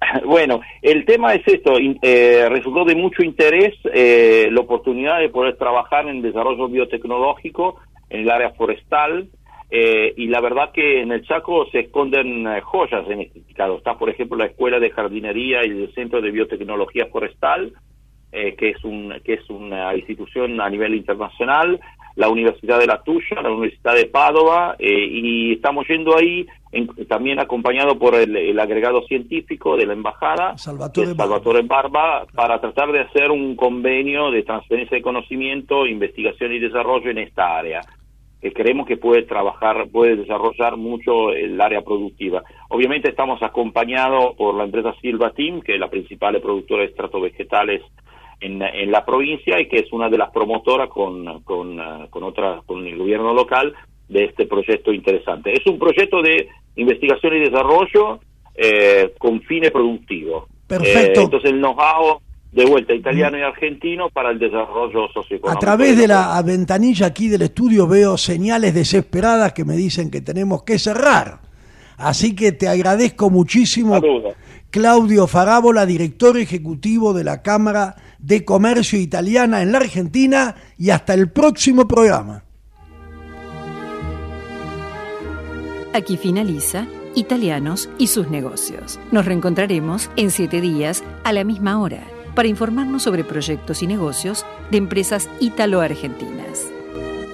(laughs) Bueno, el tema es esto, eh, resultó de mucho interés eh, la oportunidad de poder trabajar en desarrollo biotecnológico en el área forestal eh, y la verdad que en el Chaco se esconden eh, joyas en este caso. Está, por ejemplo, la Escuela de Jardinería y el Centro de Biotecnología Forestal, eh, que es un que es una institución a nivel internacional, la Universidad de la Tuya, la Universidad de Padova, eh, y estamos yendo ahí en- también acompañado por el, el agregado científico de la embajada, Salvatore Salvatore Barba, para tratar de hacer un convenio de transferencia de conocimiento, investigación y desarrollo en esta área que creemos que puede trabajar, puede desarrollar mucho el área productiva. Obviamente estamos acompañados por la empresa Silva Team, que es la principal productora de estratos vegetales en, en la provincia y que es una de las promotoras con, con, eh, con, otra, con el gobierno local de este proyecto interesante. Es un proyecto de investigación y desarrollo eh, con fines productivos. Perfecto. Eh, entonces el know-how de vuelta italiano y argentino para el desarrollo socioeconómico. A través de la ventanilla aquí del estudio veo señales desesperadas que me dicen que tenemos que cerrar. Así que te agradezco muchísimo, Saludos. Claudio Farábola, director ejecutivo de la Cámara de Comercio Italiana en la Argentina, y hasta el próximo programa. Aquí finaliza Italianos y sus negocios. Nos reencontraremos en siete días a la misma hora para informarnos sobre proyectos y negocios de empresas italo-argentinas.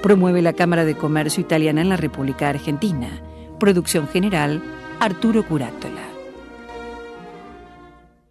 Promueve la Cámara de Comercio Italiana en la República Argentina. Producción general, Arturo Curátola.